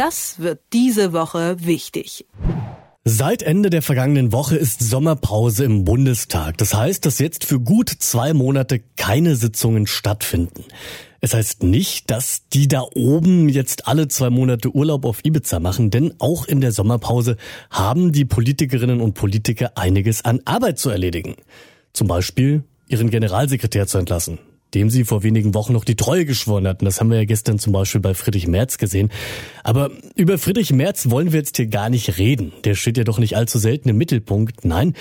Das wird diese Woche wichtig. Seit Ende der vergangenen Woche ist Sommerpause im Bundestag. Das heißt, dass jetzt für gut zwei Monate keine Sitzungen stattfinden. Es heißt nicht, dass die da oben jetzt alle zwei Monate Urlaub auf Ibiza machen, denn auch in der Sommerpause haben die Politikerinnen und Politiker einiges an Arbeit zu erledigen. Zum Beispiel ihren Generalsekretär zu entlassen dem sie vor wenigen Wochen noch die Treue geschworen hatten. Das haben wir ja gestern zum Beispiel bei Friedrich Merz gesehen. Aber über Friedrich Merz wollen wir jetzt hier gar nicht reden. Der steht ja doch nicht allzu selten im Mittelpunkt. Nein,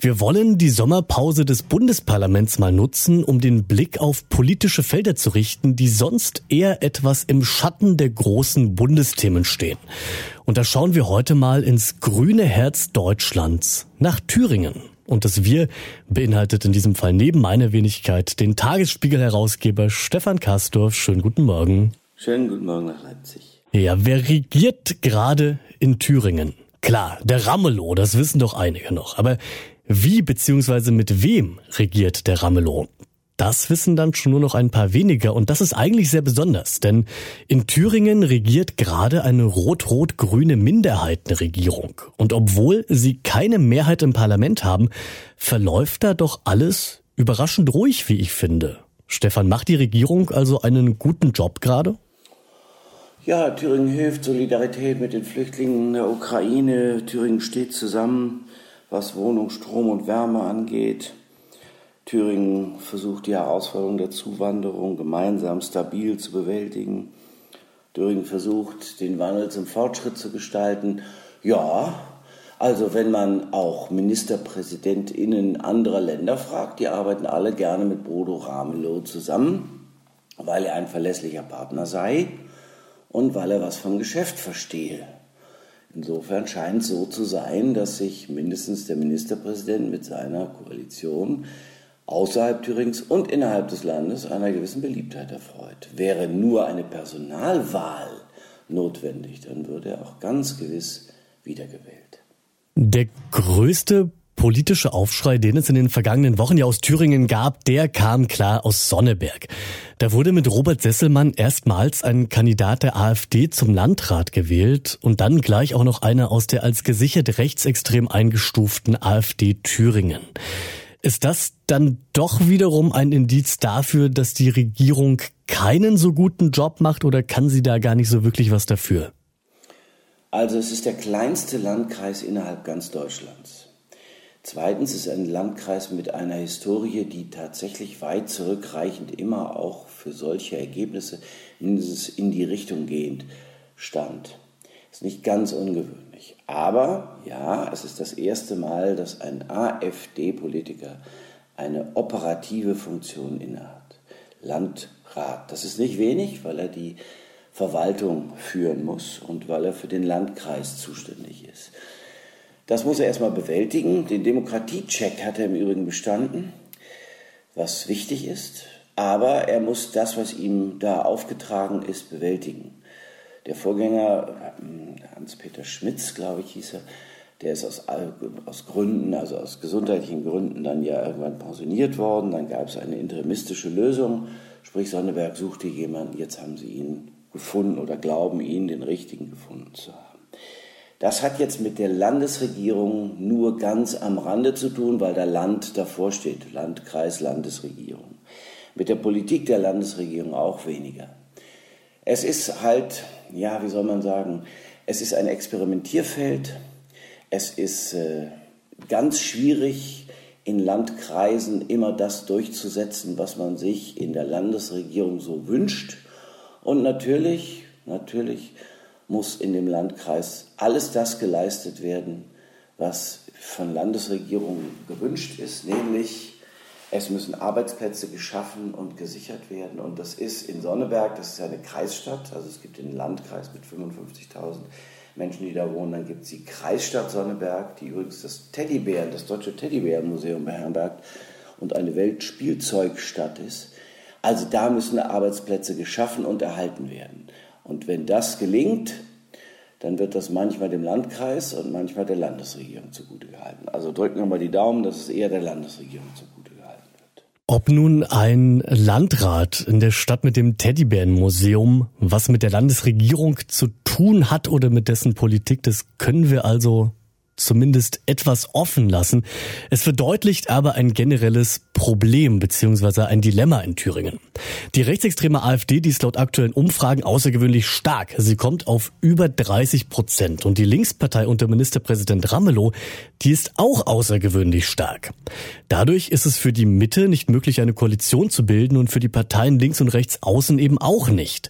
wir wollen die Sommerpause des Bundesparlaments mal nutzen, um den Blick auf politische Felder zu richten, die sonst eher etwas im Schatten der großen Bundesthemen stehen. Und da schauen wir heute mal ins grüne Herz Deutschlands, nach Thüringen. Und das Wir beinhaltet in diesem Fall neben meiner Wenigkeit den Tagesspiegel-Herausgeber Stefan Kastorf. Schönen guten Morgen. Schönen guten Morgen nach Leipzig. Ja, wer regiert gerade in Thüringen? Klar, der Ramelow, das wissen doch einige noch. Aber wie bzw. mit wem regiert der Ramelow? Das wissen dann schon nur noch ein paar weniger und das ist eigentlich sehr besonders, denn in Thüringen regiert gerade eine rot-rot-grüne Minderheitenregierung und obwohl sie keine Mehrheit im Parlament haben, verläuft da doch alles überraschend ruhig, wie ich finde. Stefan, macht die Regierung also einen guten Job gerade? Ja, Thüringen hilft, Solidarität mit den Flüchtlingen der Ukraine. Thüringen steht zusammen, was Wohnung, Strom und Wärme angeht. Thüringen versucht die Herausforderung der Zuwanderung gemeinsam stabil zu bewältigen. Thüringen versucht, den Wandel zum Fortschritt zu gestalten. Ja, also wenn man auch Ministerpräsidentinnen anderer Länder fragt, die arbeiten alle gerne mit Bodo Ramelow zusammen, weil er ein verlässlicher Partner sei und weil er was vom Geschäft verstehe. Insofern scheint es so zu sein, dass sich mindestens der Ministerpräsident mit seiner Koalition außerhalb Thürings und innerhalb des Landes einer gewissen Beliebtheit erfreut. Wäre nur eine Personalwahl notwendig, dann würde er auch ganz gewiss wiedergewählt. Der größte politische Aufschrei, den es in den vergangenen Wochen ja aus Thüringen gab, der kam klar aus Sonneberg. Da wurde mit Robert Sesselmann erstmals ein Kandidat der AfD zum Landrat gewählt und dann gleich auch noch einer aus der als gesichert rechtsextrem eingestuften AfD Thüringen. Ist das dann doch wiederum ein Indiz dafür, dass die Regierung keinen so guten Job macht oder kann sie da gar nicht so wirklich was dafür? Also es ist der kleinste Landkreis innerhalb ganz Deutschlands. Zweitens ist ein Landkreis mit einer Historie, die tatsächlich weit zurückreichend immer auch für solche Ergebnisse mindestens in die Richtung gehend stand. Ist nicht ganz ungewöhnlich. Aber ja, es ist das erste Mal, dass ein AfD-Politiker eine operative Funktion innehat. Landrat. Das ist nicht wenig, weil er die Verwaltung führen muss und weil er für den Landkreis zuständig ist. Das muss er erstmal bewältigen. Den Demokratiecheck hat er im Übrigen bestanden, was wichtig ist. Aber er muss das, was ihm da aufgetragen ist, bewältigen. Der Vorgänger, ähm, Hans-Peter Schmitz, glaube ich, hieß er, der ist aus, aus Gründen, also aus gesundheitlichen Gründen dann ja irgendwann pensioniert worden. Dann gab es eine interimistische Lösung, sprich Sonneberg suchte jemanden, jetzt haben sie ihn gefunden oder glauben ihn, den richtigen gefunden zu haben. Das hat jetzt mit der Landesregierung nur ganz am Rande zu tun, weil der Land davor steht, Landkreis, Landesregierung. Mit der Politik der Landesregierung auch weniger. Es ist halt, ja, wie soll man sagen, es ist ein Experimentierfeld. Es ist äh, ganz schwierig, in Landkreisen immer das durchzusetzen, was man sich in der Landesregierung so wünscht. Und natürlich, natürlich muss in dem Landkreis alles das geleistet werden, was von Landesregierungen gewünscht ist, nämlich es müssen Arbeitsplätze geschaffen und gesichert werden. Und das ist in Sonneberg, das ist eine Kreisstadt, also es gibt den Landkreis mit 55.000 Menschen, die da wohnen. Dann gibt es die Kreisstadt Sonneberg, die übrigens das Teddybären, das Deutsche Teddybärenmuseum beherbergt und eine Weltspielzeugstadt ist. Also da müssen Arbeitsplätze geschaffen und erhalten werden. Und wenn das gelingt, dann wird das manchmal dem Landkreis und manchmal der Landesregierung zugute gehalten. Also drücken wir mal die Daumen, dass es eher der Landesregierung zugute ob nun ein Landrat in der Stadt mit dem Teddybärenmuseum was mit der Landesregierung zu tun hat oder mit dessen Politik, das können wir also zumindest etwas offen lassen. Es verdeutlicht aber ein generelles Problem beziehungsweise ein Dilemma in Thüringen. Die rechtsextreme AfD, die ist laut aktuellen Umfragen außergewöhnlich stark. Sie kommt auf über 30 Prozent. Und die Linkspartei unter Ministerpräsident Ramelow, die ist auch außergewöhnlich stark. Dadurch ist es für die Mitte nicht möglich, eine Koalition zu bilden und für die Parteien links und rechts außen eben auch nicht.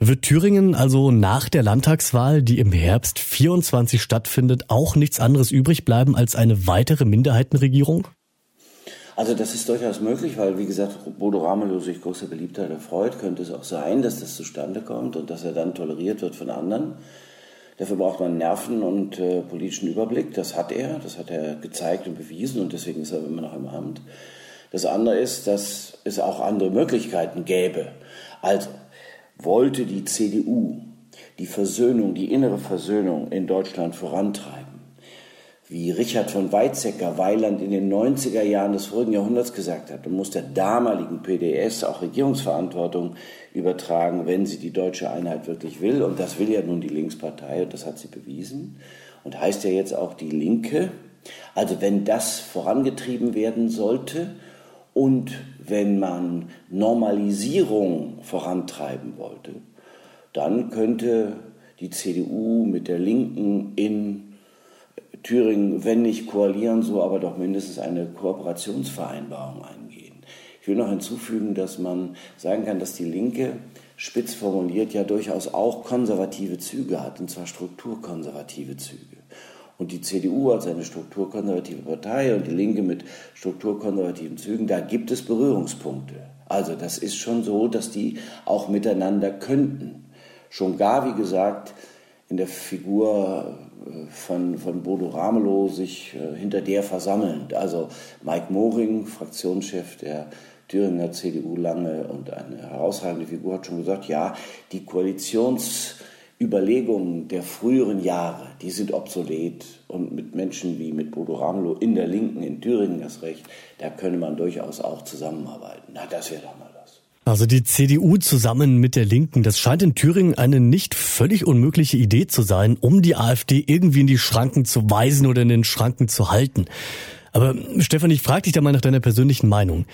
Wird Thüringen also nach der Landtagswahl, die im Herbst 24 stattfindet, auch nichts anderes übrig bleiben als eine weitere Minderheitenregierung? Also das ist durchaus möglich, weil wie gesagt, Bodo Ramelow sich großer Beliebtheit erfreut, könnte es auch sein, dass das zustande kommt und dass er dann toleriert wird von anderen. Dafür braucht man Nerven und äh, politischen Überblick. Das hat er, das hat er gezeigt und bewiesen und deswegen ist er immer noch im Amt. Das andere ist, dass es auch andere Möglichkeiten gäbe. Also, wollte die CDU die Versöhnung, die innere Versöhnung in Deutschland vorantreiben, wie Richard von Weizsäcker Weiland in den 90er Jahren des vorigen Jahrhunderts gesagt hat, und muss der damaligen PDS auch Regierungsverantwortung übertragen, wenn sie die deutsche Einheit wirklich will. Und das will ja nun die Linkspartei und das hat sie bewiesen. Und heißt ja jetzt auch die Linke. Also wenn das vorangetrieben werden sollte, und wenn man Normalisierung vorantreiben wollte, dann könnte die CDU mit der Linken in Thüringen, wenn nicht koalieren, so aber doch mindestens eine Kooperationsvereinbarung eingehen. Ich will noch hinzufügen, dass man sagen kann, dass die Linke spitz formuliert ja durchaus auch konservative Züge hat, und zwar strukturkonservative Züge und die CDU als eine strukturkonservative Partei und die Linke mit strukturkonservativen Zügen, da gibt es Berührungspunkte. Also das ist schon so, dass die auch miteinander könnten. Schon gar, wie gesagt, in der Figur äh, von, von Bodo Ramelow sich äh, hinter der versammeln. Also Mike Moring, Fraktionschef der Thüringer CDU lange und eine herausragende Figur, hat schon gesagt, ja, die Koalitions- Überlegungen der früheren Jahre, die sind obsolet und mit Menschen wie mit Bodo Ramelow in der Linken in Thüringen das Recht, da könne man durchaus auch zusammenarbeiten. Na, das wäre doch mal was. Also die CDU zusammen mit der Linken, das scheint in Thüringen eine nicht völlig unmögliche Idee zu sein, um die AfD irgendwie in die Schranken zu weisen oder in den Schranken zu halten. Aber Stefan, ich frage dich da mal nach deiner persönlichen Meinung.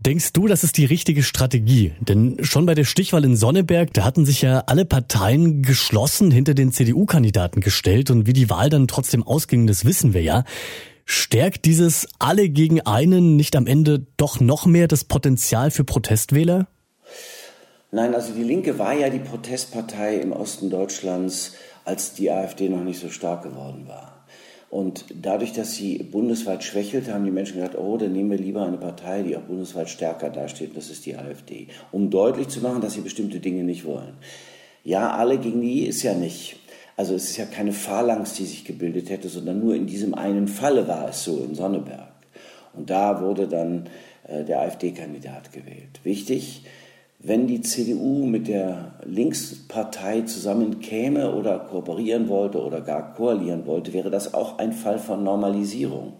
Denkst du, das ist die richtige Strategie? Denn schon bei der Stichwahl in Sonneberg, da hatten sich ja alle Parteien geschlossen hinter den CDU-Kandidaten gestellt und wie die Wahl dann trotzdem ausging, das wissen wir ja. Stärkt dieses alle gegen einen nicht am Ende doch noch mehr das Potenzial für Protestwähler? Nein, also die Linke war ja die Protestpartei im Osten Deutschlands, als die AfD noch nicht so stark geworden war. Und dadurch, dass sie bundesweit schwächelte, haben die Menschen gedacht, oh, dann nehmen wir lieber eine Partei, die auch bundesweit stärker dasteht, das ist die AfD, um deutlich zu machen, dass sie bestimmte Dinge nicht wollen. Ja, alle gegen die ist ja nicht. Also es ist ja keine Phalanx, die sich gebildet hätte, sondern nur in diesem einen Falle war es so in Sonneberg. Und da wurde dann äh, der AfD-Kandidat gewählt. Wichtig, wenn die CDU mit der Linkspartei zusammenkäme oder kooperieren wollte oder gar koalieren wollte, wäre das auch ein Fall von Normalisierung.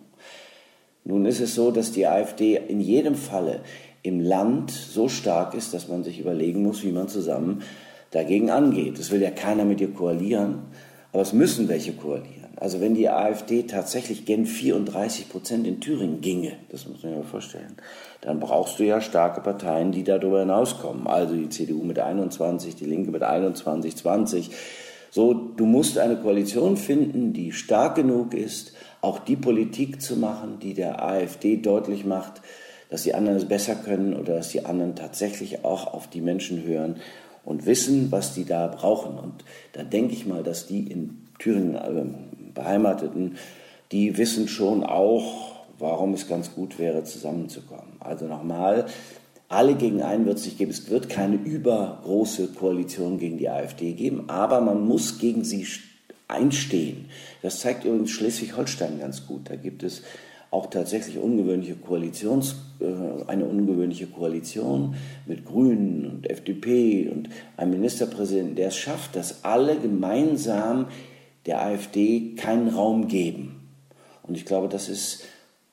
Nun ist es so, dass die AfD in jedem Falle im Land so stark ist, dass man sich überlegen muss, wie man zusammen dagegen angeht. Es will ja keiner mit ihr koalieren, aber es müssen welche koalieren. Also wenn die AfD tatsächlich gen 34 Prozent in Thüringen ginge, das muss man sich mal vorstellen, dann brauchst du ja starke Parteien, die darüber hinauskommen. Also die CDU mit 21, die Linke mit 21, 20. So, du musst eine Koalition finden, die stark genug ist, auch die Politik zu machen, die der AfD deutlich macht, dass die anderen es besser können oder dass die anderen tatsächlich auch auf die Menschen hören und wissen, was die da brauchen. Und da denke ich mal, dass die in Thüringen äh, Beheimateten, die wissen schon auch, warum es ganz gut wäre, zusammenzukommen. Also nochmal, alle gegen einen wird es nicht geben. Es wird keine übergroße Koalition gegen die AfD geben, aber man muss gegen sie einstehen. Das zeigt übrigens Schleswig-Holstein ganz gut. Da gibt es auch tatsächlich ungewöhnliche Koalitions, äh, eine ungewöhnliche Koalition mit Grünen und FDP und einem Ministerpräsidenten, der es schafft, dass alle gemeinsam der AfD keinen Raum geben. Und ich glaube, das ist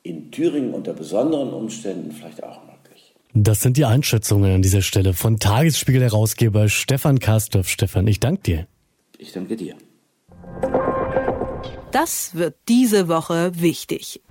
in Thüringen unter besonderen Umständen vielleicht auch möglich. Das sind die Einschätzungen an dieser Stelle von Tagesspiegel-Herausgeber Stefan Karsdorf. Stefan, ich danke dir. Ich danke dir. Das wird diese Woche wichtig.